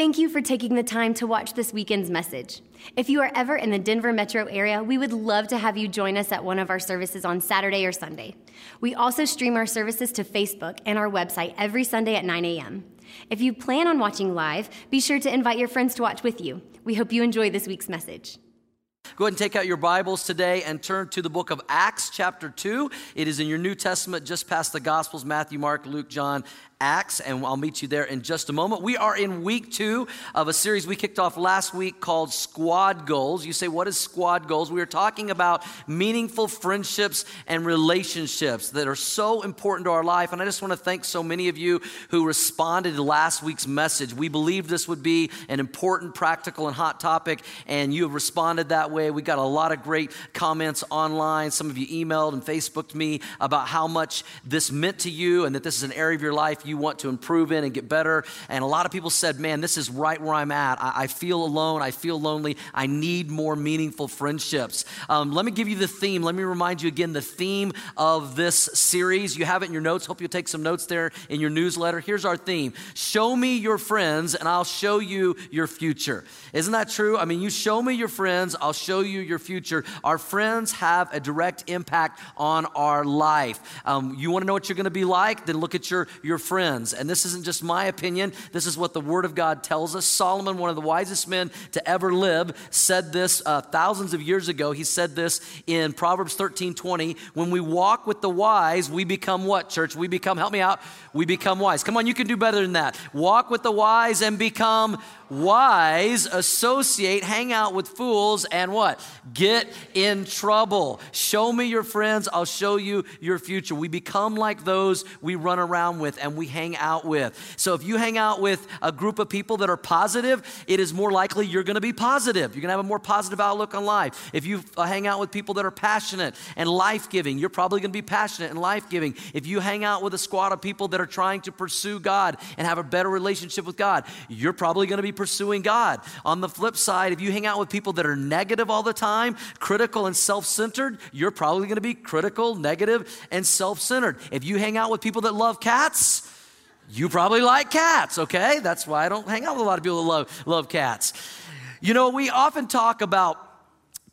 Thank you for taking the time to watch this weekend's message. If you are ever in the Denver metro area, we would love to have you join us at one of our services on Saturday or Sunday. We also stream our services to Facebook and our website every Sunday at 9 a.m. If you plan on watching live, be sure to invite your friends to watch with you. We hope you enjoy this week's message. Go ahead and take out your Bibles today and turn to the book of Acts, chapter 2. It is in your New Testament, just past the Gospels Matthew, Mark, Luke, John, Acts, and I'll meet you there in just a moment. We are in week two of a series we kicked off last week called Squad Goals. You say, What is Squad Goals? We are talking about meaningful friendships and relationships that are so important to our life. And I just want to thank so many of you who responded to last week's message. We believed this would be an important, practical, and hot topic, and you have responded that way. We got a lot of great comments online. Some of you emailed and Facebooked me about how much this meant to you and that this is an area of your life you want to improve in and get better. And a lot of people said, Man, this is right where I'm at. I, I feel alone. I feel lonely. I need more meaningful friendships. Um, let me give you the theme. Let me remind you again the theme of this series. You have it in your notes. Hope you'll take some notes there in your newsletter. Here's our theme Show me your friends, and I'll show you your future. Isn't that true? I mean, you show me your friends, I'll show you your future. Our friends have a direct impact on our life. Um, you want to know what you're going to be like? Then look at your, your friends friends. And this isn't just my opinion, this is what the Word of God tells us. Solomon, one of the wisest men to ever live, said this uh, thousands of years ago. He said this in Proverbs 13 20. When we walk with the wise, we become what, church? We become, help me out, we become wise. Come on, you can do better than that. Walk with the wise and become wise associate, hang out with fools, and what? Get in trouble. Show me your friends, I'll show you your future. We become like those we run around with and we hang out with. So if you hang out with a group of people that are positive, it is more likely you're going to be positive. You're going to have a more positive outlook on life. If you uh, hang out with people that are passionate and life giving, you're probably going to be passionate and life giving. If you hang out with a squad of people that are trying to pursue God and have a better relationship with God, you're probably going to be pursuing God. On the flip side, if you hang out with people that are negative all the time, critical and self centered, you're probably going to be critical, negative, and self centered. If you hang out with people that love cats, you probably like cats, okay? That's why I don't hang out with a lot of people that love, love cats. You know, we often talk about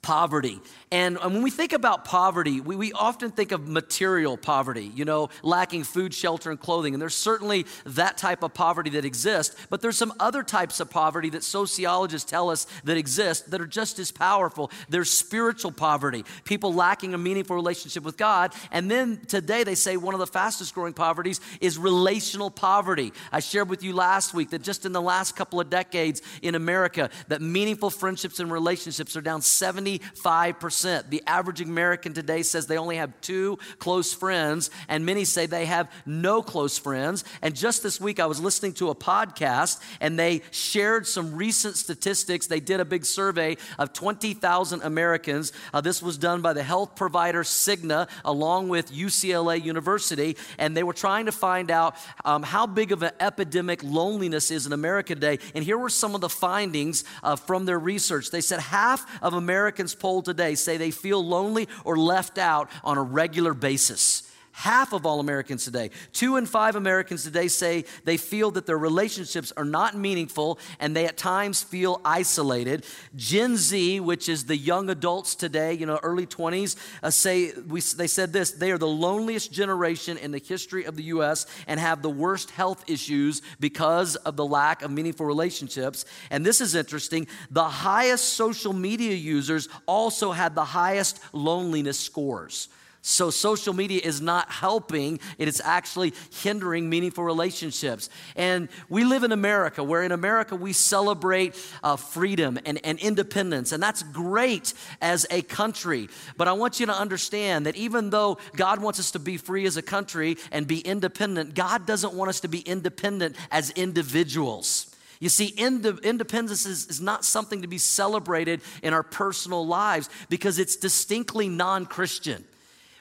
poverty. And when we think about poverty, we, we often think of material poverty, you know, lacking food, shelter, and clothing. And there's certainly that type of poverty that exists, but there's some other types of poverty that sociologists tell us that exist that are just as powerful. There's spiritual poverty, people lacking a meaningful relationship with God. And then today they say one of the fastest growing poverties is relational poverty. I shared with you last week that just in the last couple of decades in America, that meaningful friendships and relationships are down 75%. The average American today says they only have two close friends, and many say they have no close friends. And just this week, I was listening to a podcast, and they shared some recent statistics. They did a big survey of 20,000 Americans. Uh, this was done by the health provider Cigna, along with UCLA University, and they were trying to find out um, how big of an epidemic loneliness is in America today. And here were some of the findings uh, from their research. They said half of Americans polled today say they feel lonely or left out on a regular basis. Half of all Americans today, two in five Americans today say they feel that their relationships are not meaningful and they at times feel isolated. Gen Z, which is the young adults today, you know, early 20s, uh, say, we, they said this they are the loneliest generation in the history of the U.S. and have the worst health issues because of the lack of meaningful relationships. And this is interesting the highest social media users also had the highest loneliness scores. So, social media is not helping, it is actually hindering meaningful relationships. And we live in America, where in America we celebrate uh, freedom and, and independence, and that's great as a country. But I want you to understand that even though God wants us to be free as a country and be independent, God doesn't want us to be independent as individuals. You see, independence is, is, not something to be celebrated in our personal lives because it's distinctly non Christian.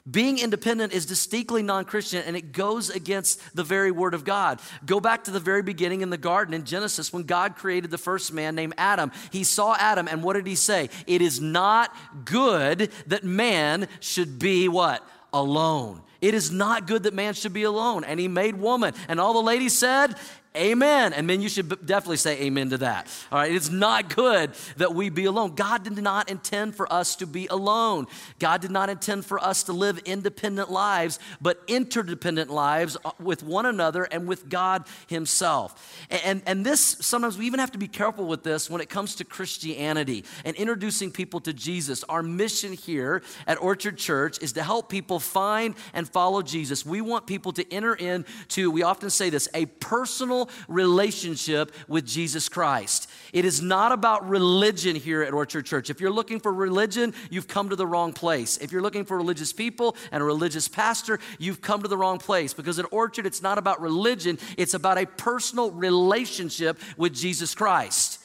Being independent is distinctly non Christian and it goes against the very word of God. Go back to the very beginning in the garden in Genesis when God created the first man named Adam. He saw Adam and what did he say? It is not good that man should be what? Alone. It is not good that man should be alone. And he made woman. And all the ladies said, Amen. And then you should definitely say amen to that. All right. It's not good that we be alone. God did not intend for us to be alone. God did not intend for us to live independent lives, but interdependent lives uh, with one another and with God Himself. And, and this, sometimes we even have to be careful with this when it comes to Christianity and introducing people to Jesus. Our mission here at Orchard Church is to help people find and follow Jesus. We want people to enter into, we often say this, a personal relationship with Jesus Christ. It is not about religion here at Orchard Church. If you're looking for religion, you've come to the wrong place. If you're looking for religious people and a religious pastor, you've come to the wrong place because at Orchard, it's not about religion, it's about a personal relationship with Jesus Christ,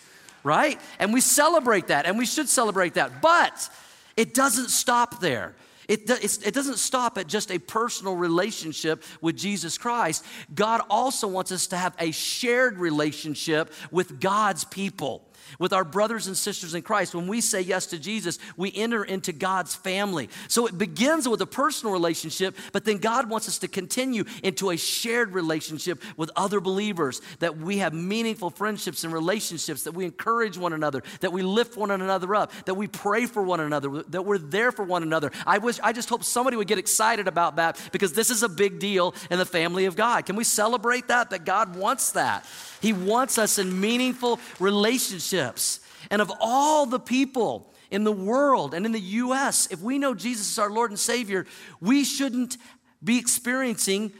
right? And we celebrate that, and we should celebrate that. But it doesn't stop there. It, it doesn't stop at just a personal relationship with Jesus Christ. God also wants us to have a shared relationship with God's people with our brothers and sisters in Christ. When we say yes to Jesus, we enter into God's family. So it begins with a personal relationship, but then God wants us to continue into a shared relationship with other believers, that we have meaningful friendships and relationships, that we encourage one another, that we lift one another up, that we pray for one another, that we're there for one another. I wish I just hope somebody would get excited about that because this is a big deal in the family of God. Can we celebrate that that God wants that? He wants us in meaningful relationships. And of all the people in the world and in the US, if we know Jesus is our Lord and Savior, we shouldn't be experiencing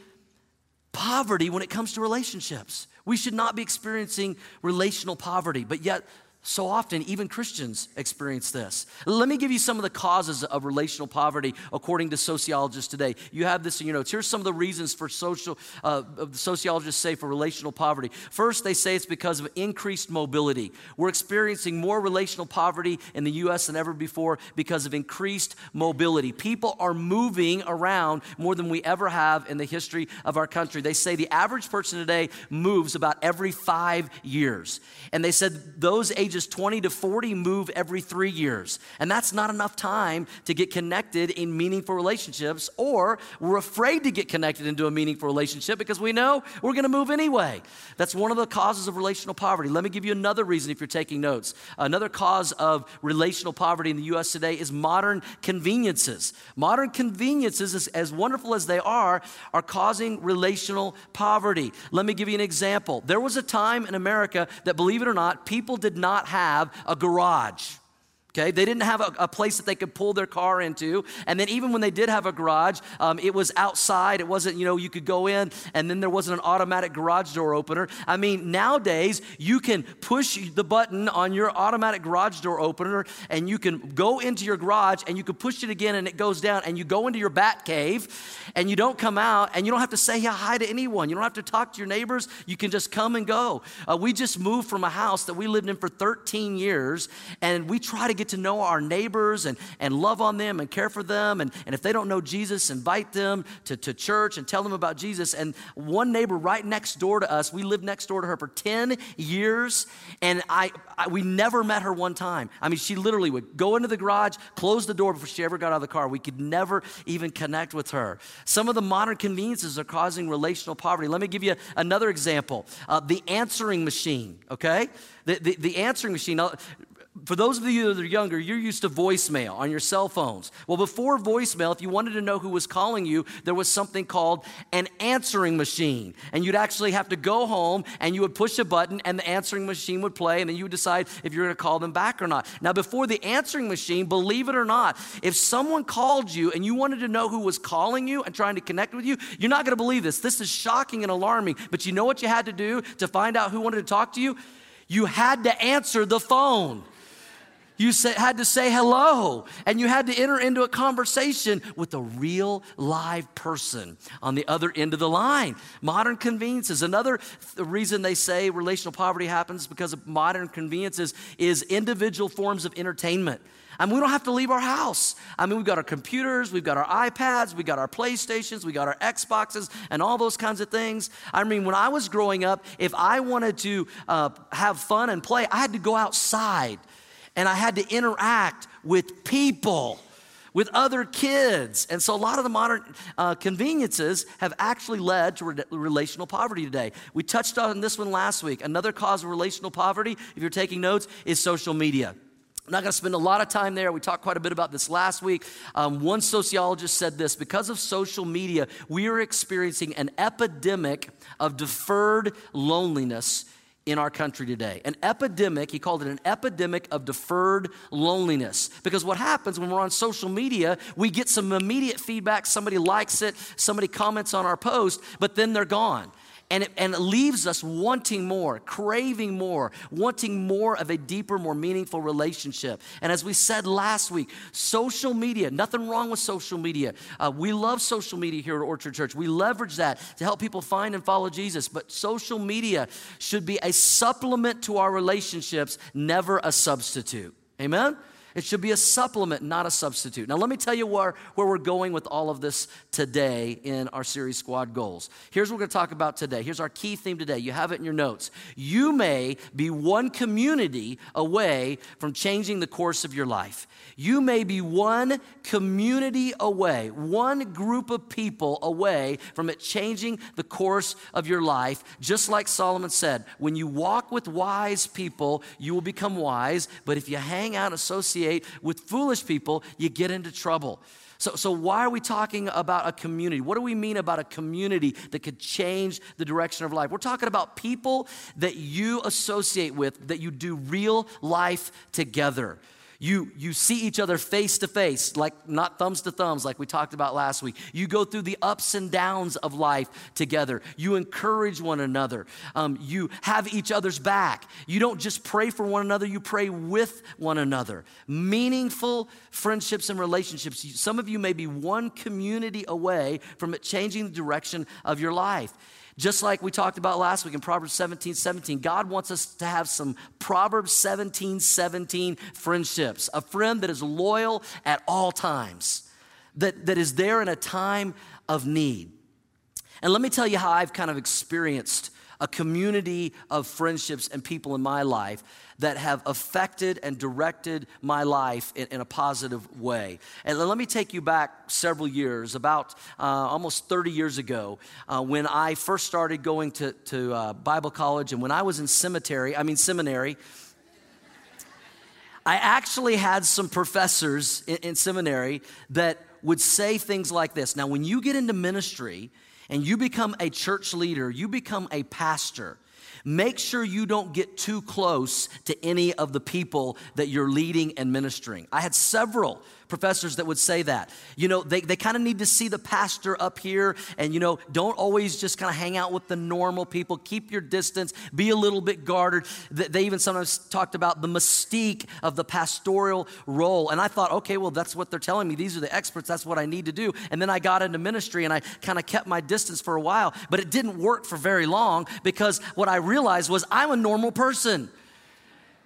poverty when it comes to relationships. We should not be experiencing relational poverty, but yet so often, even Christians experience this. Let me give you some of the causes of relational poverty according to sociologists today. You have this in your notes. Here's some of the reasons for social, uh, sociologists say for relational poverty. First, they say it's because of increased mobility. We're experiencing more relational poverty in the U.S. than ever before because of increased mobility. People are moving around more than we ever have in the history of our country. They say the average person today moves about every five years. And they said those ages ages 20 to 40 move every three years. And that's not enough time to get connected in meaningful relationships, or we're afraid to get connected into a meaningful relationship because we know we're going to move anyway. That's one of the causes of relational poverty. Let me give you another reason if you're taking notes. Another cause of relational poverty in the U.S. today is modern conveniences. Modern conveniences, as, as wonderful as they are, are causing relational poverty. Let me give you an example. There was a time in America that, believe it or not, people did not have a garage. Okay, they didn't have a, a, place that they could pull their car into. And then, even when they did have a garage, um, it was outside. It wasn't, you know, you could go in and then there wasn't an automatic garage door opener. I mean, nowadays, you can push the button on your automatic garage door opener and you can go into your garage and you can push it again and it goes down and you go into your bat cave and you don't come out and you don't have to say hi to anyone. You don't have to talk to your neighbors. You can just come and go. Uh, we just moved from a house that we lived in for 13 years and we try to get get to know our neighbors and, and love on them and care for them. And, and if they don't know Jesus, invite them to, to church and tell them about Jesus. And one neighbor right next door to us, we lived next door to her for 10 years, and I, I we never met her one time. I mean, she literally would go into the garage, close the door before she ever got out of the car. We could never even connect with her. Some of the modern conveniences are causing relational poverty. Let me give you another example uh, the answering machine, okay? The, the, the answering machine for those of you that are younger, you're used to voicemail on your cell phones. Well, before voicemail, if you wanted to know who was calling you, there was something called an answering machine. And you'd actually have to go home and you would push a button and the answering machine would play and then you would decide if you're going to call them back or not. Now, before the answering machine, believe it or not, if someone called you and you wanted to know who was calling you and trying to connect with you, you're not going to believe this. This is shocking and alarming. But you know what you had to do to find out who wanted to talk to you? You had to answer the phone. You say, had to say hello and you had to enter into a conversation with a real live person on the other end of the line. Modern conveniences. Another th- reason they say relational poverty happens because of modern conveniences is individual forms of entertainment. I mean, we don't have to leave our house. I mean, we've got our computers, we've got our iPads, we've got our PlayStations, we got our Xboxes, and all those kinds of things. I mean, when I was growing up, if I wanted to uh, have fun and play, I had to go outside and I had to interact with people. with other kids. And so a lot of the modern uh, conveniences have actually led to re- relational poverty today. We touched on this one last week. Another cause of relational poverty, if you're taking notes, is social media. I'm not going to spend a lot of time there. We talked quite a bit about this last week. Um, one sociologist said this because of social media, we are experiencing an epidemic of deferred loneliness in our country today. An epidemic, he called it an epidemic of deferred loneliness. Because what happens when we're on social media, we get some immediate feedback. Somebody likes it, somebody comments on our post, but then they're gone. And it, and it leaves us wanting more, craving more, wanting more of a deeper, more meaningful relationship. And as we said last week, social media, nothing wrong with social media. Uh, we love social media here at Orchard Church. We leverage that to help people find and follow Jesus. But social media should be a supplement to our relationships, never a substitute. Amen? It should be a supplement, not a substitute. Now, let me tell you where, where we're going with all of this today in our series Squad Goals. Here's what we're going to talk about today. Here's our key theme today. You have it in your notes. You may be one community away from changing the course of your life. You may be one community away, one group of people away from it changing the course of your life. Just like Solomon said, when you walk with wise people, you will become wise. But if you hang out, associate with foolish people, you get into trouble. So, so, why are we talking about a community? What do we mean about a community that could change the direction of life? We're talking about people that you associate with, that you do real life together. You, you see each other face to face, like not thumbs to thumbs, like we talked about last week. You go through the ups and downs of life together. You encourage one another. Um, you have each other's back. You don't just pray for one another, you pray with one another. Meaningful friendships and relationships. Some of you may be one community away from it changing the direction of your life. Just like we talked about last week in Proverbs 17 17, God wants us to have some Proverbs 17 17 friendships. A friend that is loyal at all times, that, that is there in a time of need. And let me tell you how I've kind of experienced a community of friendships and people in my life that have affected and directed my life in, in a positive way. And let me take you back several years, about uh, almost 30 years ago, uh, when I first started going to, to uh, Bible college and when I was in cemetery, I mean seminary. I actually had some professors in, in seminary that would say things like this. Now, when you get into ministry, and you become a church leader, you become a pastor, make sure you don't get too close to any of the people that you're leading and ministering. I had several professors that would say that. You know, they, they kind of need to see the pastor up here, and, you know, don't always just kind of hang out with the normal people. Keep your distance, be a little bit guarded. They even sometimes talked about the mystique of the pastoral role. And I thought, okay, well, that's what they're telling me. These are the experts. That's what I need to do. And then I got into ministry and I kind of kept my distance for a while, but it didn't work for very long because what I realized was I'm a normal person.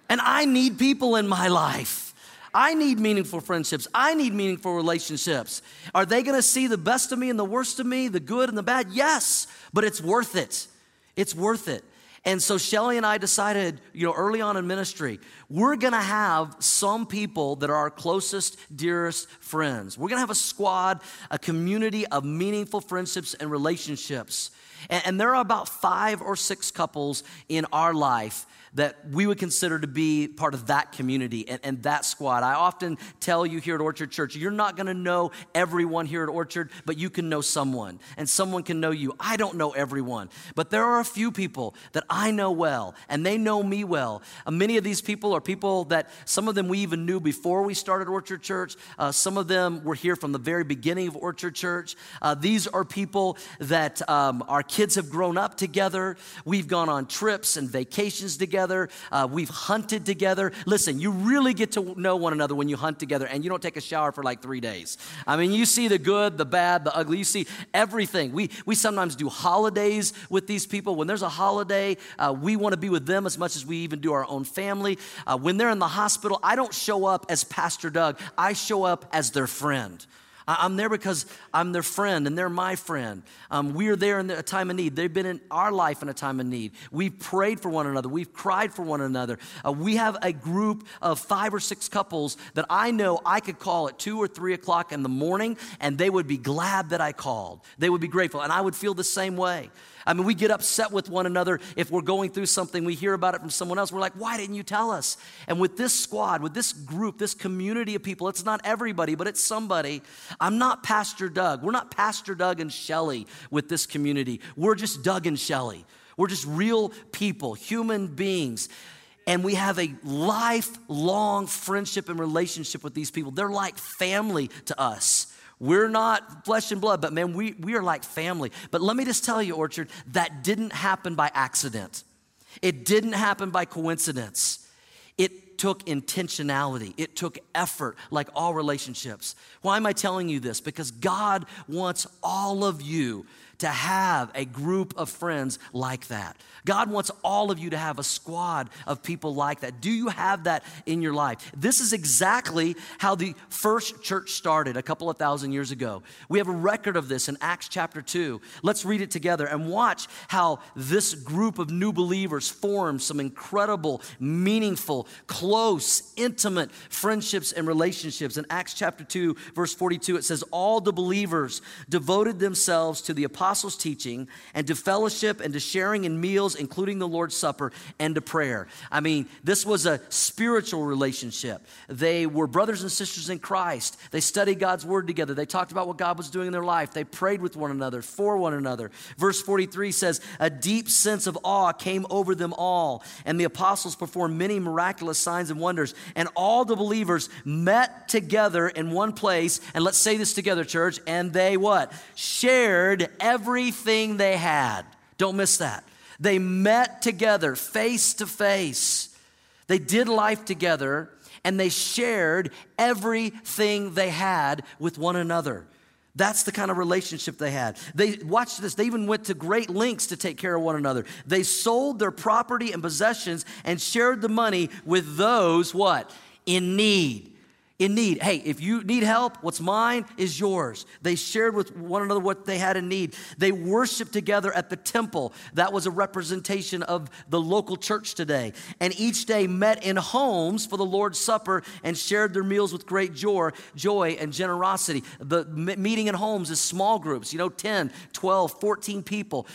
And I need people in my life. I need meaningful friendships. I need meaningful relationships. Are they going to see the best of me and the worst of me, the good and the bad? Yes, but it's worth it. It's worth it. And so Shelly and I decided, you know, early on in ministry, we're going to have some people that are our closest, dearest friends. We're going to have a squad, a community of meaningful friendships and relationships. And, and there are about five or six couples in our life that we would consider to be part of that community and, and that squad. I often tell you here at Orchard Church, you're not to know everyone here at Orchard, but you can know someone, and someone can know you. I don't know everyone, but there are a few people that I know well, and they know me well. Uh, many of these people are people that some of them we even knew before we started Orchard Church. Uh, some of them were here from the very beginning of Orchard Church. Uh, these are people that um, our kids have grown up together. We've gone on trips and vacations together together. Uh, we've hunted together. Listen, you really get to know one another when you hunt together and you don't take a shower for like three days. I mean, you see the good, the bad, the ugly. You see everything. We, we sometimes do holidays with these people. When there's a holiday, uh, we want to be with them as much as we even do our own family. Uh, when they're in the hospital, I don't show up as Pastor Doug, I show up as their friend. I'm there because I'm their friend and they're my friend. Um, we are there in a time of need. They've been in our life in a time of need. We've prayed for one another. We've cried for one another. Uh, we have a group of five or six couples that I know I could call at two or three o'clock in the morning and they would be glad that I called. They would be grateful. And I would feel the same way. I mean, we get upset with one another if we're going through something, we hear about it from someone else. We're like, why didn't you tell us? And with this squad, with this group, this community of people, it's not everybody, but it's somebody. I'm not Pastor Doug. We're not Pastor Doug and Shelly with this community. We're just Doug and Shelly. We're just real people, human beings and we have a lifelong friendship and relationship with these people. They're like family to us. We're not flesh and blood, but man, we, we are like family. But let me just tell you, Orchard, that didn't happen by accident. It didn't happen by coincidence. It took intentionality, it took effort, like all relationships. Why am I telling you this? Because God wants all of you to have a group of friends like that. God wants all of you to have a squad of people like that. Do you have that in your life? This is exactly how the first church started a couple of thousand years ago. We have a record of this in Acts chapter 2. Let's read it together and watch how this group of new believers formed some incredible, meaningful, close, intimate friendships and relationships. In Acts chapter 2, verse 42, it says, All the believers devoted themselves to the apostles apostles' teaching and to fellowship and to sharing in meals, including the Lord's Supper, and to prayer. I mean, this was a spiritual relationship. They were brothers and sisters in Christ. They studied God's word together. They talked about what God was doing in their life. They prayed with one another, for one another. Verse 43 says, A deep sense of awe came over them all, and the apostles performed many miraculous signs and wonders. And all the believers met together in one place. And let's say this together, church. And they what? Shared everything they had. Don't miss that. They met together face to face. They did life together and they shared everything they had with one another. That's the kind of relationship they had. They watch this, they even went to great lengths to take care of one another. They sold their property and possessions and shared the money with those what? In need in need. Hey, if you need help, what's mine is yours. They shared with one another what they had in need. They worshiped together at the temple. That was a representation of the local church today. And each day met in homes for the Lord's Supper and shared their meals with great joy, joy and generosity. The meeting in homes is small groups, you know, 10, 12, 14 people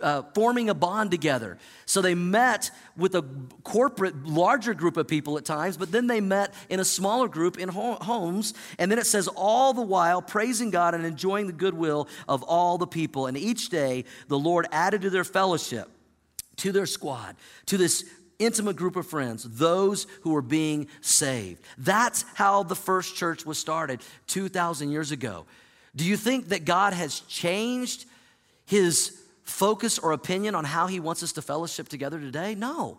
uh, forming a bond together. So they met with a corporate, larger group of people at times, but then they met in a smaller group in homes. And then it says, all the while praising God and enjoying the goodwill of all the people. And each day the Lord added to their fellowship, to their squad, to this intimate group of friends, those who were being saved. That's how the first church was started 2,000 years ago. Do you think that God has changed his focus or opinion on how he wants us to fellowship together today? No.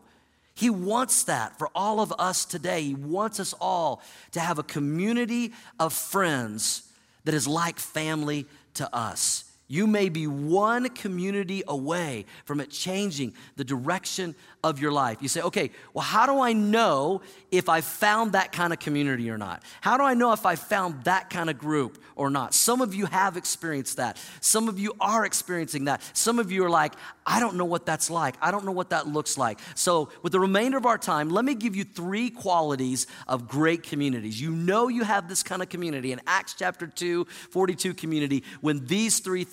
He wants that for all of us today. He wants us all to have a community of friends that is like family to us. You may be one community away from it changing the direction of your life. You say, okay, well, how do I know if I found that kind of community or not? How do I know if I found that kind of group or not? Some of you have experienced that. Some of you are experiencing that. Some of you are like, I don't know what that's like. I don't know what that looks like. So, with the remainder of our time, let me give you three qualities of great communities. You know you have this kind of community in Acts chapter 2, 42 community when these three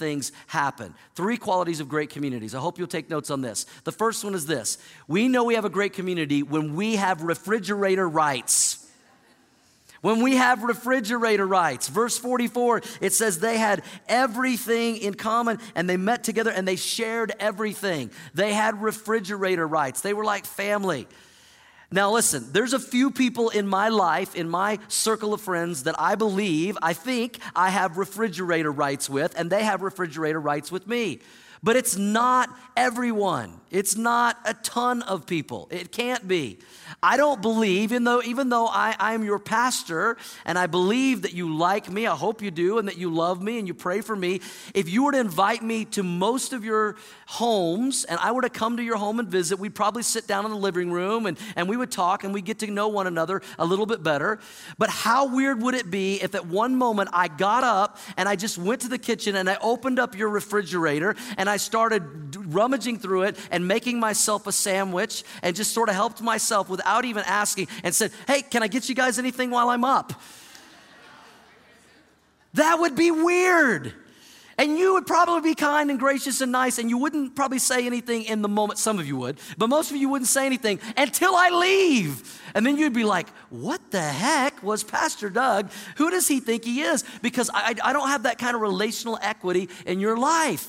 happen. Three qualities of great communities. I hope you'll take notes on this. The first one is this we know we have a great community when we have refrigerator rights. When we have refrigerator rights. Verse 44, it says they had everything in common and they met together and they shared everything. They had refrigerator rights. They were like family. Now, listen, there's a few people in my life, in my circle of friends, that I believe, I think I have refrigerator rights with, and they have refrigerator rights with me. But it's not everyone. It's not a ton of people. It can't be. I don't believe, even though, even though I, I am your pastor and I believe that you like me, I hope you do, and that you love me and you pray for me. If you were to invite me to most of your homes and I were to come to your home and visit, we'd probably sit down in the living room and, and we would talk and we'd get to know one another a little bit better. But how weird would it be if at one moment I got up and I just went to the kitchen and I opened up your refrigerator and I started rummaging through it and making myself a sandwich and just sort of helped myself without even asking and said, Hey, can I get you guys anything while I'm up? That would be weird. And you would probably be kind and gracious and nice, and you wouldn't probably say anything in the moment. Some of you would, but most of you wouldn't say anything until I leave. And then you'd be like, What the heck was Pastor Doug? Who does he think he is? Because I, I don't have that kind of relational equity in your life.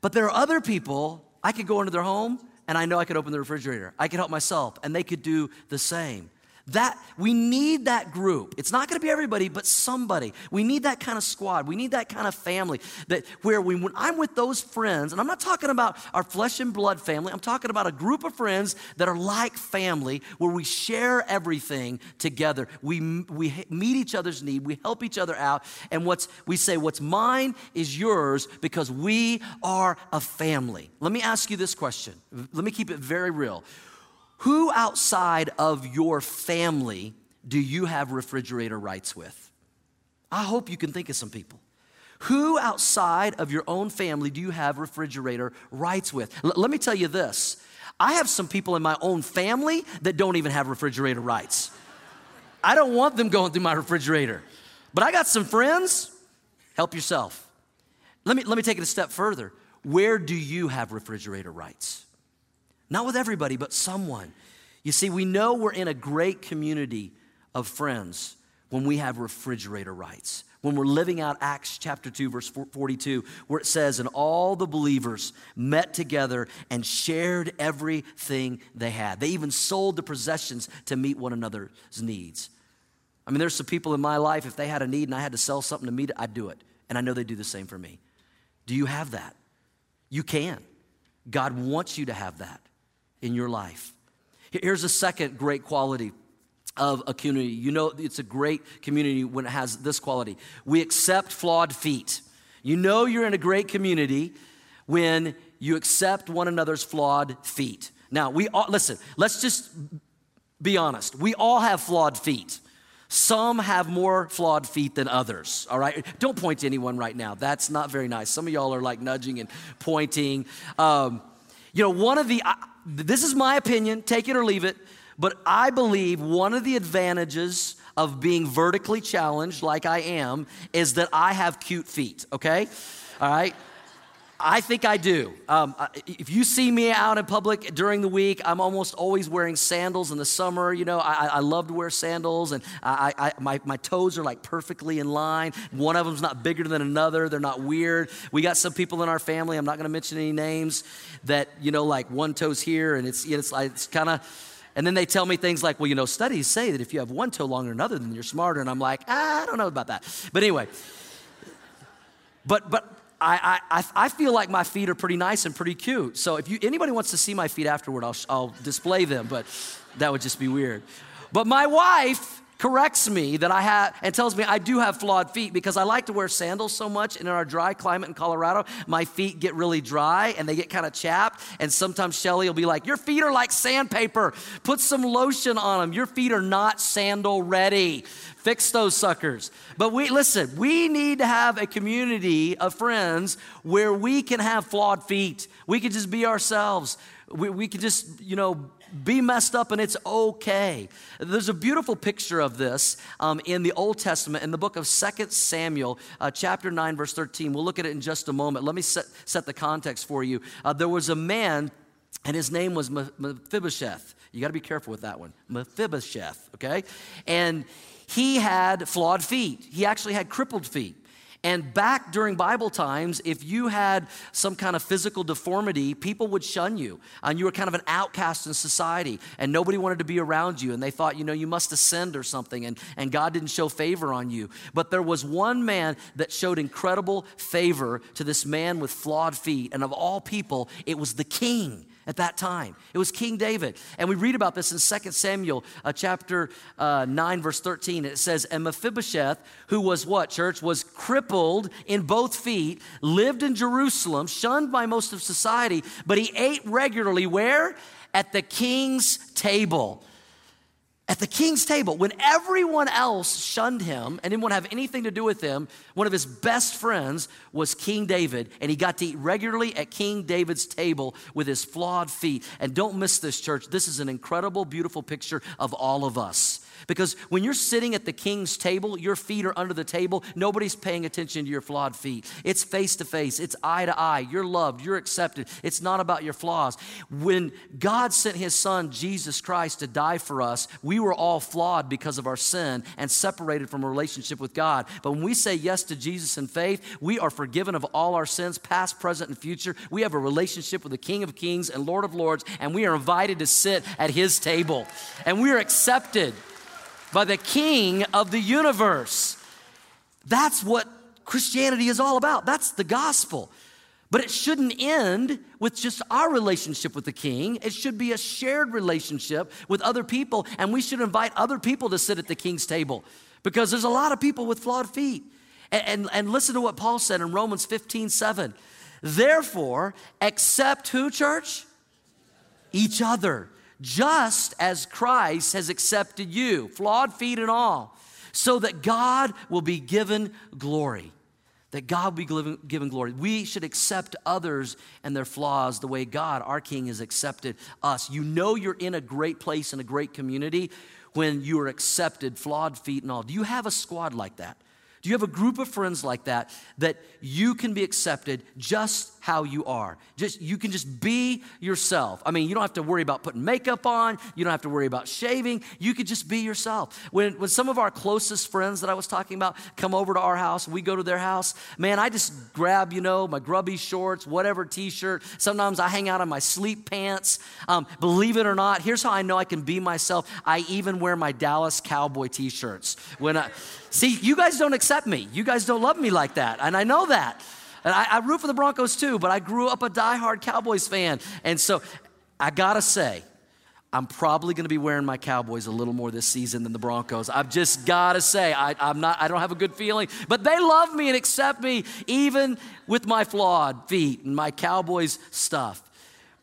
But there are other people, I could go into their home and I know I could open the refrigerator. I could help myself, and they could do the same. That we need that group. It's not going to be everybody, but somebody. We need that kind of squad. We need that kind of family that where we, when I'm with those friends, and I'm not talking about our flesh and blood family. I'm talking about a group of friends that are like family, where we share everything together. We we meet each other's need. We help each other out, and what's we say what's mine is yours because we are a family. Let me ask you this question. Let me keep it very real. Who outside of your family do you have refrigerator rights with? I hope you can think of some people. Who outside of your own family do you have refrigerator rights with? L- let me tell you this I have some people in my own family that don't even have refrigerator rights. I don't want them going through my refrigerator. But I got some friends, help yourself. Let me, let me take it a step further. Where do you have refrigerator rights? Not with everybody, but someone. You see, we know we're in a great community of friends when we have refrigerator rights. When we're living out Acts chapter 2, verse 42, where it says, And all the believers met together and shared everything they had. They even sold the possessions to meet one another's needs. I mean, there's some people in my life, if they had a need and I had to sell something to meet it, I'd do it. And I know they do the same for me. Do you have that? You can. God wants you to have that in your life. Here's a second great quality of a community. You know, it's a great community when it has this quality. We accept flawed feet. You know, you're in a great community when you accept one another's flawed feet. Now, we all, listen, let's just be honest. We all have flawed feet. Some have more flawed feet than others, all right? Don't point to anyone right now. That's not very nice. Some of y'all are like nudging and pointing. Um, you know, one of the, this is my opinion, take it or leave it, but I believe one of the advantages of being vertically challenged like I am is that I have cute feet, okay? All right? I think I do. Um, if you see me out in public during the week, I'm almost always wearing sandals in the summer. You know, I, I love to wear sandals, and I, I, my, my toes are like perfectly in line. One of them's not bigger than another. They're not weird. We got some people in our family, I'm not going to mention any names, that, you know, like one toe's here, and it's, it's, it's kind of. And then they tell me things like, well, you know, studies say that if you have one toe longer than another, then you're smarter. And I'm like, ah, I don't know about that. But anyway, but, but I, I, I feel like my feet are pretty nice and pretty cute. So if you, anybody wants to see my feet afterward, I'll, I'll display them, but that would just be weird. But my wife corrects me that I have and tells me I do have flawed feet because I like to wear sandals so much. And in our dry climate in Colorado, my feet get really dry and they get kind of chapped. And sometimes Shelly will be like, Your feet are like sandpaper. Put some lotion on them. Your feet are not sandal ready. Fix those suckers. But we, listen, we need to have a community of friends where we can have flawed feet. We can just be ourselves. We, we can just, you know, be messed up and it's okay. There's a beautiful picture of this um, in the Old Testament in the book of Second Samuel, uh, chapter 9, verse 13. We'll look at it in just a moment. Let me set, set the context for you. Uh, there was a man, and his name was Mephibosheth. You got to be careful with that one. Mephibosheth, okay? And he had flawed feet. He actually had crippled feet. And back during Bible times, if you had some kind of physical deformity, people would shun you. And you were kind of an outcast in society, and nobody wanted to be around you. And they thought, you know, you must ascend or something, and, and God didn't show favor on you. But there was one man that showed incredible favor to this man with flawed feet. And of all people, it was the king at that time. It was King David. And we read about this in 2 Samuel uh, chapter uh, 9, verse 13. It says, And Mephibosheth, who was what, church? Was crippled in both feet, lived in Jerusalem, shunned by most of society, but he ate regularly where? At the king's table at the king's table when everyone else shunned him and didn't want to have anything to do with him one of his best friends was king david and he got to eat regularly at king david's table with his flawed feet. And don't miss this church. This is an incredible beautiful picture of all of us because when you're sitting at the king's table, your feet are under the table, nobody's paying attention to your flawed feet. It's face to face, it's eye to eye. You're loved, you're accepted. It's not about your flaws. When God sent his son, Jesus Christ, to die for us, we were all flawed because of our sin and separated from a relationship with God. But when we say yes to Jesus in faith, we are forgiven of all our sins, past, present, and future. We have a relationship with the King of Kings and Lord of Lords, and we are invited to sit at his table. And we are accepted by the King of the universe. That's what Christianity is all about. That's the gospel. But it shouldn't end with just our relationship with the king. It should be a shared relationship with other people, and we should invite other people to sit at the king's table because there's a lot of people with flawed feet. And, and, and listen to what Paul said in Romans 15 7. Therefore, accept who, church? Each other just as Christ has accepted you, flawed feet and all, so that God will be given glory. That God will be given, given glory. We should accept others and their flaws the way God, our King, has accepted us. You know you're in a great place in a great community when you are accepted, flawed feet and all. Do you have a squad like that? Do you have a group of friends like that that you can be accepted just how you are? Just you can just be yourself. I mean, you don't have to worry about putting makeup on, you don't have to worry about shaving. You could just be yourself. When when some of our closest friends that I was talking about come over to our house, we go to their house, man, I just grab, you know, my grubby shorts, whatever t-shirt. Sometimes I hang out in my sleep pants. Um, believe it or not, here's how I know I can be myself. I even wear my Dallas Cowboy t-shirts. When I See, you guys don't accept me. You guys don't love me like that. And I know that. And I, I root for the Broncos too, but I grew up a diehard Cowboys fan. And so I gotta say, I'm probably going to be wearing my Cowboys a little more this season than the Broncos. I've just got to say, I, am not. I don't have a good feeling, but they love me and accept me even with my flawed feet and my Cowboys stuff.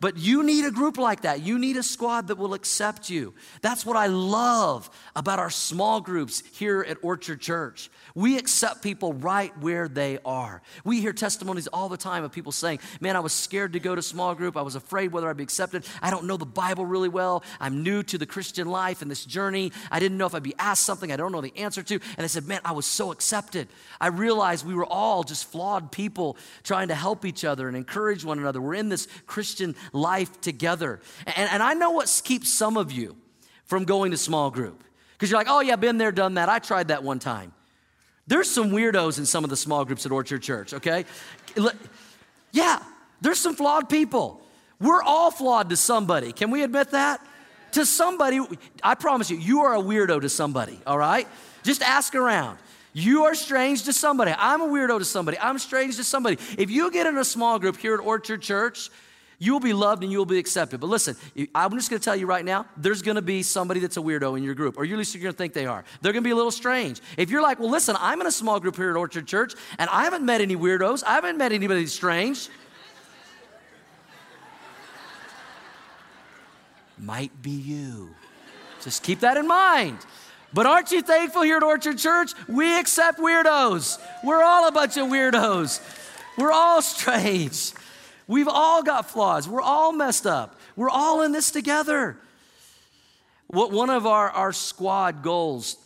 But you need a group like that. You need a squad that will accept you. That's what I love about our small groups here at Orchard Church. We accept people right where they are. We hear testimonies all the time of people saying, Man, I was scared to go to small group. I was afraid whether I'd be accepted. I don't know the Bible really well. I'm new to the Christian life and this journey. I didn't know if I'd be asked something I don't know the answer to. And they said, Man, I was so accepted. I realized we were all just flawed people trying to help each other and encourage one another. We're in this Christian life together. And, and I know what keeps some of you from going to small group. Because you're like, oh, yeah, been there, done that. I tried that one time. There's some weirdos in some of the small groups at Orchard Church, okay? Yeah, there's some flawed people. We're all flawed to somebody. Can we admit that? To somebody, I promise you, you are a weirdo to somebody, all right? Just ask around. You are strange to somebody. I'm a weirdo to somebody. I'm strange to somebody. If you get in a small group here at Orchard Church, you will be loved and you will be accepted. But listen, I'm just going to tell you right now, there's going to be somebody that's a weirdo in your group, or at least you're going to think they are. They're going to be a little strange. If you're like, well, listen, I'm in a small group here at Orchard Church, and I haven't met any weirdos, I haven't met anybody strange. Might be you. Just keep that in mind. But aren't you thankful here at Orchard Church? We accept weirdos. We're all a bunch of weirdos. We're all strange. We've all got flaws. We're all messed up. We're all in this together. What one of our, our squad goals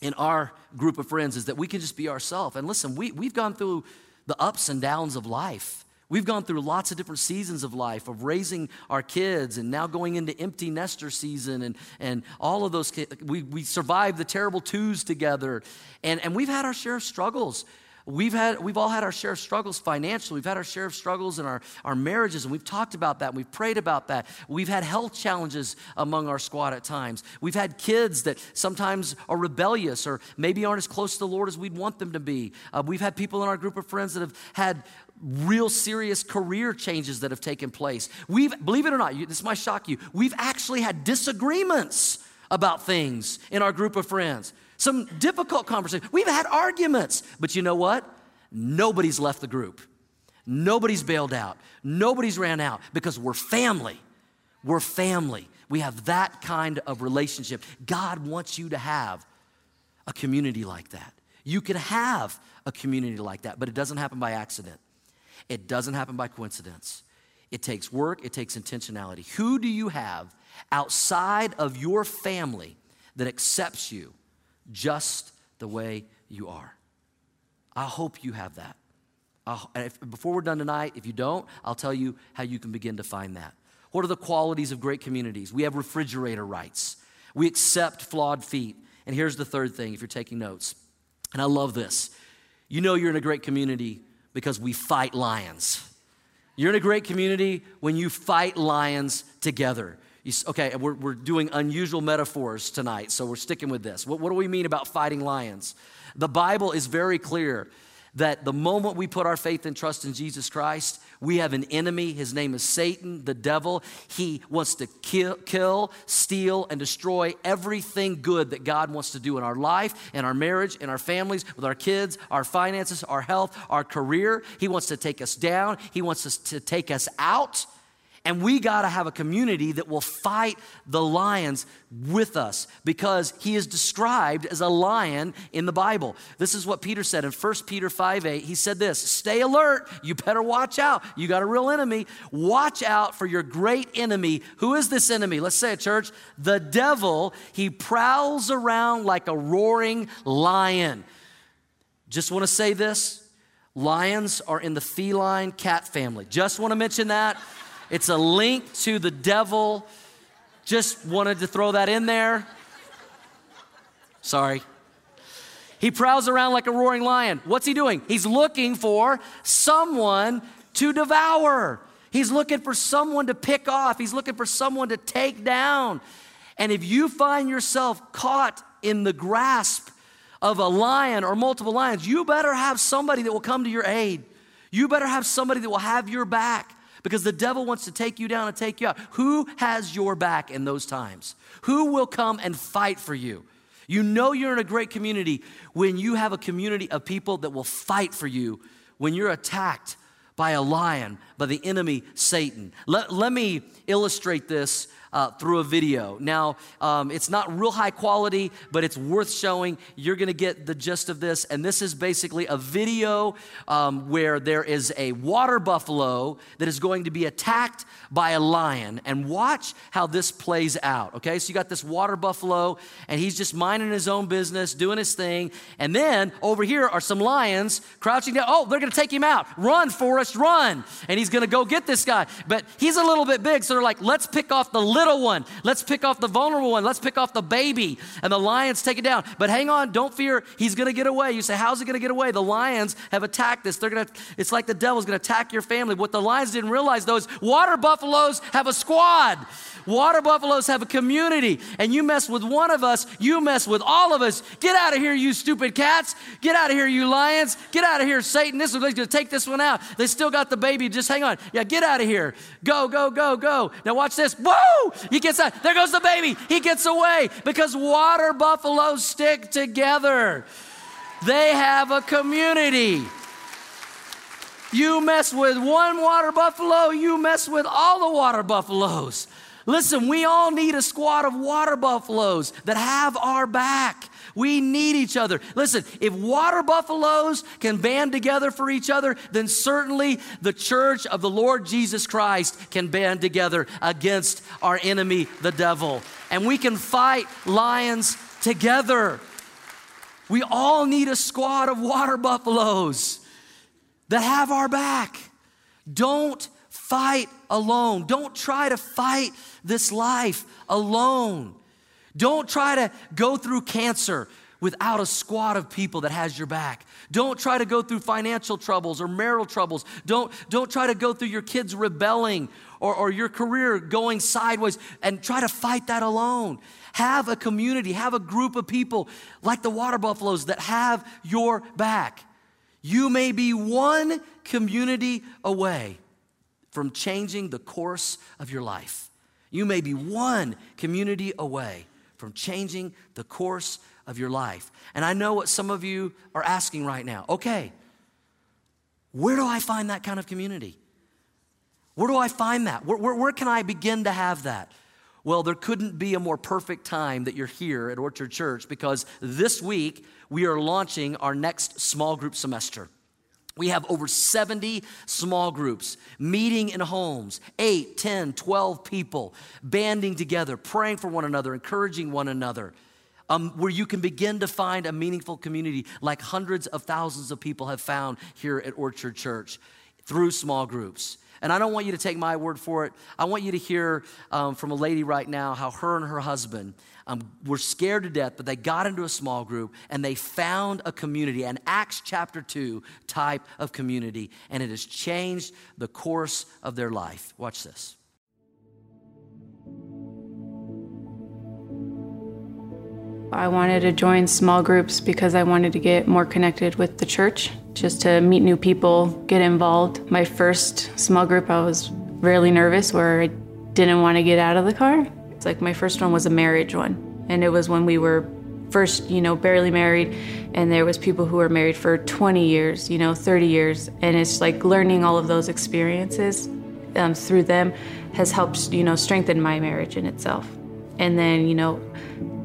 in our group of friends is that we can just be ourselves. And listen, we, we've gone through the ups and downs of life. We've gone through lots of different seasons of life, of raising our kids, and now going into empty nester season, and, and all of those. We, we survived the terrible twos together, and, and we've had our share of struggles. We've, had, we've all had our share of struggles financially. We've had our share of struggles in our, our marriages, and we've talked about that. We've prayed about that. We've had health challenges among our squad at times. We've had kids that sometimes are rebellious or maybe aren't as close to the Lord as we'd want them to be. Uh, we've had people in our group of friends that have had real serious career changes that have taken place. We've, believe it or not, you, this might shock you, we've actually had disagreements about things in our group of friends some difficult conversations. We've had arguments, but you know what? Nobody's left the group. Nobody's bailed out. Nobody's ran out because we're family. We're family. We have that kind of relationship. God wants you to have a community like that. You can have a community like that, but it doesn't happen by accident. It doesn't happen by coincidence. It takes work, it takes intentionality. Who do you have outside of your family that accepts you just the way you are. I hope you have that. If, before we're done tonight, if you don't, I'll tell you how you can begin to find that. What are the qualities of great communities? We have refrigerator rights. We accept flawed feet. And here's the third thing if you're taking notes. And I love this. You know you're in a great community because we fight lions. You're in a great community when you fight lions together. You, okay, we're, we're doing unusual metaphors tonight, so we're sticking with this. What, what do we mean about fighting lions? The Bible is very clear that the moment we put our faith and trust in Jesus Christ, we have an enemy. His name is Satan, the devil. He wants to kill, kill, steal, and destroy everything good that God wants to do in our life, in our marriage, in our families, with our kids, our finances, our health, our career. He wants to take us down, He wants us to take us out. And we got to have a community that will fight the lions with us because he is described as a lion in the Bible. This is what Peter said in 1 Peter 5 8. He said this Stay alert. You better watch out. You got a real enemy. Watch out for your great enemy. Who is this enemy? Let's say it, church. The devil. He prowls around like a roaring lion. Just want to say this lions are in the feline cat family. Just want to mention that. It's a link to the devil. Just wanted to throw that in there. Sorry. He prowls around like a roaring lion. What's he doing? He's looking for someone to devour. He's looking for someone to pick off. He's looking for someone to take down. And if you find yourself caught in the grasp of a lion or multiple lions, you better have somebody that will come to your aid. You better have somebody that will have your back because the devil wants to take you down and take you out. Who has your back in those times? Who will come and fight for you? You know you're in a great community when you have a community of people that will fight for you when you're attacked by a lion, by the enemy, Satan. Let, let me illustrate this uh, through a video. Now, um, it's not real high quality, but it's worth showing. You're going to get the gist of this. And this is basically a video um, where there is a water buffalo that is going to be attacked by a lion. And watch how this plays out. Okay, so you got this water buffalo, and he's just minding his own business, doing his thing. And then over here are some lions crouching down. Oh, they're going to take him out. Run, Forrest, run. And he's going to go get this guy. But he's a little bit big, so they're like, let's pick off the little one. Let's pick off the vulnerable one. Let's pick off the baby. And the lions take it down. But hang on, don't fear. He's going to get away. You say, how's he going to get away? The lions have attacked this. They're going to, it's like the devil's going to attack your family. What the lions didn't realize, those water buffaloes have a squad. Water buffaloes have a community. And you mess with one of us, you mess with all of us. Get out of here, you stupid cats. Get out of here, you lions. Get out of here, Satan. This is going to take this one out. They still got the baby. Just hang on. Yeah, get out of here. Go, go, go, go. Now watch this. Whoa! He gets out. There goes the baby. He gets away because water buffaloes stick together. They have a community. You mess with one water buffalo, you mess with all the water buffaloes. Listen, we all need a squad of water buffaloes that have our back. We need each other. Listen, if water buffaloes can band together for each other, then certainly the church of the Lord Jesus Christ can band together against our enemy, the devil. And we can fight lions together. We all need a squad of water buffaloes that have our back. Don't fight alone. Don't try to fight this life alone. Don't try to go through cancer without a squad of people that has your back. Don't try to go through financial troubles or marital troubles. Don't, don't try to go through your kids rebelling or, or your career going sideways and try to fight that alone. Have a community, have a group of people like the water buffaloes that have your back. You may be one community away from changing the course of your life. You may be one community away from changing the course of your life. And I know what some of you are asking right now. Okay, where do I find that kind of community? Where do I find that? Where, where, where, can I begin to have that? Well, there couldn't be a more perfect time that you're here at Orchard Church because this week we are launching our next small group semester. We have over 70 small groups meeting in homes, 8, 10, 12 people, banding together, praying for one another, encouraging one another, um, where you can begin to find a meaningful community like hundreds of thousands of people have found here at Orchard Church through small groups. And I don't want you to take my word for it. I want you to hear um, from a lady right now how her and her husband um, were scared to death, but they got into a small group and they found a community, an Acts chapter 2 type of community, and it has changed the course of their life. Watch this. I wanted to join small groups because I wanted to get more connected with the church, just to meet new people, get involved. My first small group, I was really nervous where I didn't want to get out of the car. It's like my first one was a marriage one, and it was when we were first, you know, barely married, and there was people who were married for 20 years, you know, 30 years, and it's like learning all of those experiences um, through them has helped, you know, strengthen my marriage in itself. And then, you know,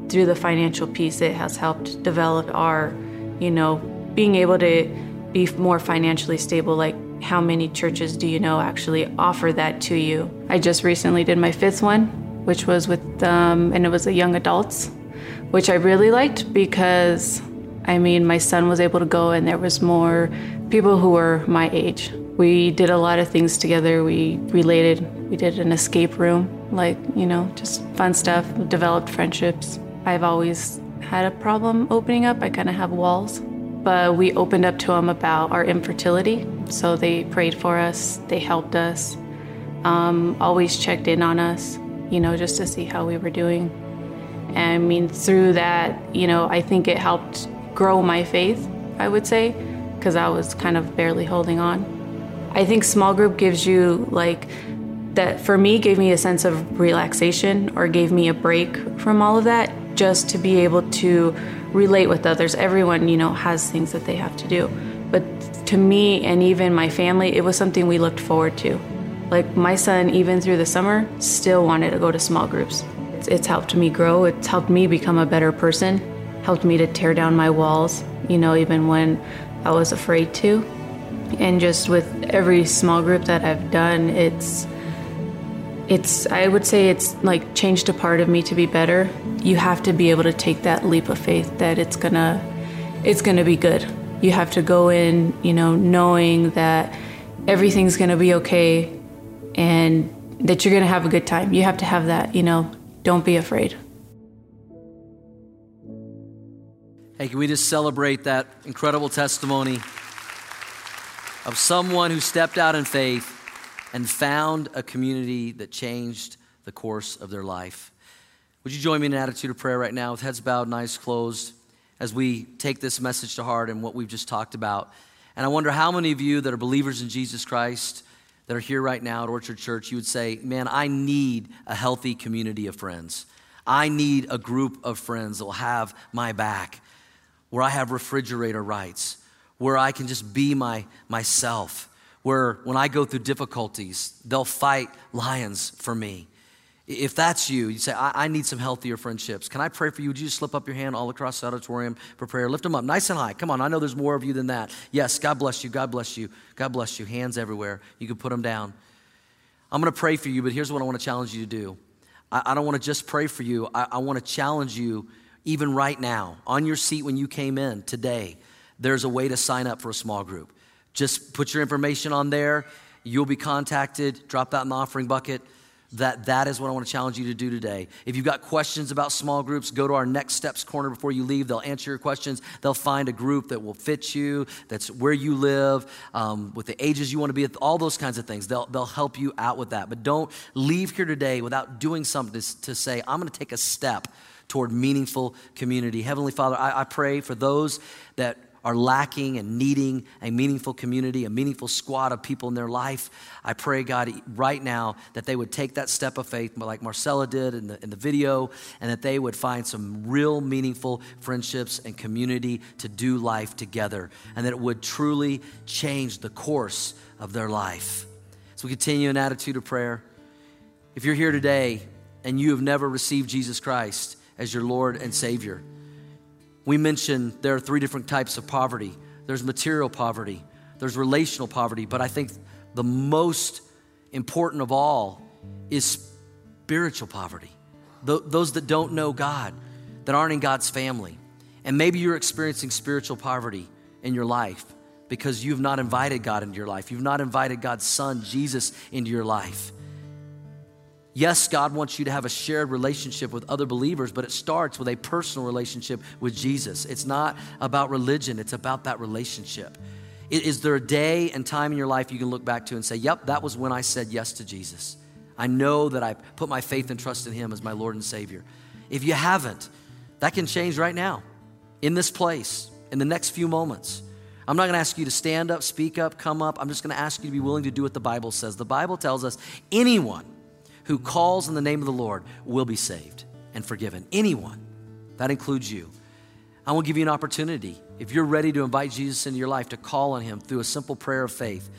through the financial piece, it has helped develop our, you know, being able to be more financially stable. Like, how many churches do you know actually offer that to you? I just recently did my fifth one, which was with, um, and it was a young adults, which I really liked because, I mean, my son was able to go and there was more people who were my age. We did a lot of things together. We related. We did an escape room, like, you know, just fun stuff, developed friendships. I've always had a problem opening up. I kind of have walls. But we opened up to them about our infertility. So they prayed for us, they helped us, um, always checked in on us, you know, just to see how we were doing. And I mean, through that, you know, I think it helped grow my faith, I would say, because I was kind of barely holding on. I think small group gives you like that for me gave me a sense of relaxation or gave me a break from all of that just to be able to relate with others. Everyone, you know, has things that they have to do. But to me and even my family, it was something we looked forward to. Like my son, even through the summer, still wanted to go to small groups. It's, it's helped me grow, it's helped me become a better person, helped me to tear down my walls, you know, even when I was afraid to. And just with every small group that I've done, it's it's i would say it's like changed a part of me to be better. You have to be able to take that leap of faith that it's gonna it's gonna be good. You have to go in you know knowing that everything's gonna be okay and that you're gonna have a good time. You have to have that you know. Don't be afraid. Hey can we just celebrate that incredible testimony of someone who stepped out in faith and found a community that changed the course of their life. Would you join me in an attitude of prayer right now with heads bowed and eyes closed as we take this message to heart and what we've just talked about? And I wonder how many of you that are believers in Jesus Christ that are here right now at Orchard Church, you would say, Man, I need a healthy community of friends. I need a group of friends that will have my back, where I have refrigerator rights, where I can just be my, myself where when I go through difficulties, they'll fight lions for me. If that's you, you say, I, I, need some healthier friendships. Can I pray for you? Would you just slip up your hand all across the auditorium for prayer? Lift them up nice and high. Come on, I know there's more of you than that. Yes, God bless you. God bless you. God bless you. Hands everywhere. You can put them down. I'm going to pray for you, but here's what I want to challenge you to do. I, I don't want to just pray for you, I, I want to challenge you, even right now, on your seat when you came in today. There's a way to sign up for a small group. Just put your information on there. You'll be contacted. Drop that in the offering bucket. that that is what I want to challenge you to do today. If you've got questions about small groups, go to our next steps corner before you leave. They'll answer your questions. They'll find a group that will fit you, that's where you live, um, with the ages you want to be, at, all those kinds of things. They'll, they'll help you out with that. But don't leave here today without doing something to, to say, I'm going to take a step toward meaningful community. Heavenly Father, I, I pray for those that are lacking and needing a meaningful community, a meaningful squad of people in their life, I pray, God, right now that they would take that step of faith, like Marcella did in the, in the video, and that they would find some real meaningful friendships and community to do life together, and that it would truly change the course of their life. So we continue an attitude of prayer. If you're here today and you have never received Jesus Christ as your Lord and Savior, we mentioned there are three different types of poverty there's material poverty, there's relational poverty, but I think the most important of all is spiritual poverty. Th- those that don't know God, that aren't in God's family. And maybe you're experiencing spiritual poverty in your life because you've not invited God into your life. You've not invited God's Son, Jesus, into your life. Yes, God wants you to have a shared relationship with other believers, but it starts with a personal relationship with Jesus. It's not about religion, it's about that relationship. Is there a day and time in your life you can look back to and say, Yep, that was when I said yes to Jesus? I know that I put my faith and trust in Him as my Lord and Savior. If you haven't, that can change right now, in this place, in the next few moments. I'm not to ask you to stand up, speak up, come up. I'm just to ask you to be willing to do what the Bible says. The Bible tells us anyone who calls in the name of the Lord will be saved and forgiven. Anyone. That includes you. I will give you an opportunity. If you're ready to invite Jesus into your life, to call on him through a simple prayer of faith.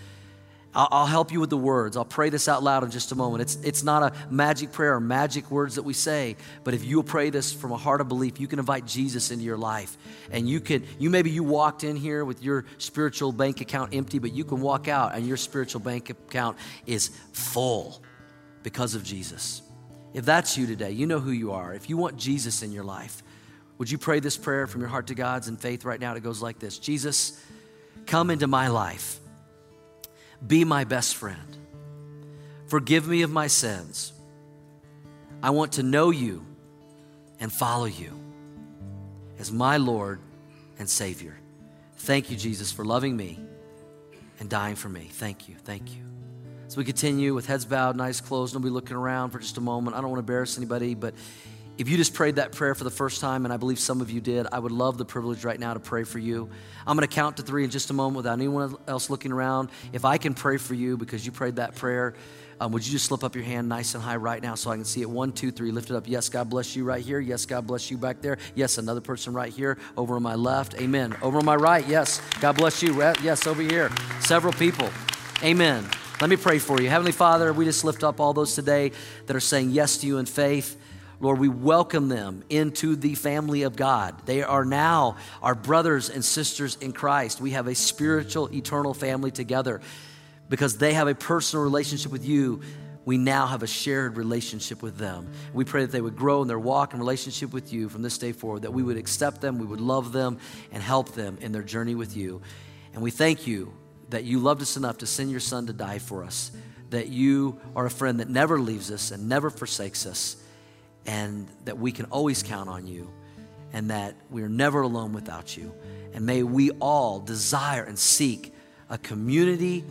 I'll, I'll help you with the words. I'll pray this out loud in just a moment. It's, it's not a magic prayer or magic words that we say, but if you'll pray this from a heart of belief, you can invite Jesus into your life. And you can, you maybe you walked in here with your spiritual bank account empty, but you can walk out and your spiritual bank account is full because of Jesus. If that's you today, you know who you are. If you want Jesus in your life, would you pray this prayer from your heart to God's in faith right now? It goes like this Jesus, come into my life. Be my best friend. Forgive me of my sins. I want to know you and follow you as my Lord and Savior. Thank you, Jesus, for loving me and dying for me. Thank you. Thank you. As we continue with heads bowed, eyes closed, nobody looking around for just a moment. I don't want to embarrass anybody, but if you just prayed that prayer for the first time, and I believe some of you did, I would love the privilege right now to pray for you. I'm going to count to three in just a moment without anyone else looking around. If I can pray for you because you prayed that prayer, um, would you just slip up your hand nice and high right now so I can see it? One, two, three. Lift it up. Yes, God bless you right here. Yes, God bless you back there. Yes, another person right here. Over on my left. Amen. Over on my right. Yes, God bless you. Yes, over here. Several people. Amen. Let me pray for you. Heavenly Father, we just lift up all those today that are saying yes to you in faith. Lord, we welcome them into the family of God. They are now our brothers and sisters in Christ. We have a spiritual, eternal family together because they have a personal relationship with you. We now have a shared relationship with them. We pray that they would grow in their walk and relationship with you from this day forward, that we would accept them, we would love them, and help them in their journey with you. And we thank you that you loved us enough to send your son to die for us, that you are a friend that never leaves us and never forsakes us, and that we can always count on you, and that we are never alone without you. And may we all desire and seek a community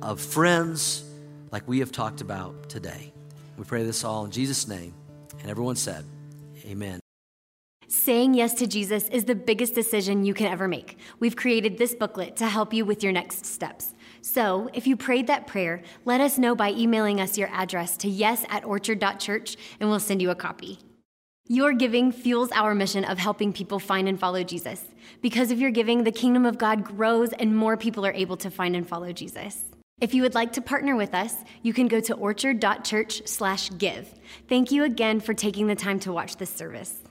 of friends like we have talked about today. We pray this all in Jesus' name. And everyone said, Amen. Saying yes to Jesus is the biggest decision you can ever make. We've created this booklet to help you with your next steps. So, if you prayed that prayer, let us know by emailing us your address to yes at orchard.church and we'll send you a copy. Your giving fuels our mission of helping people find and follow Jesus. Because of your giving, the kingdom of God grows and more people are able to find and follow Jesus. If you would like to partner with us, you can go to orchard.church/give. Thank you again for taking the time to watch this service.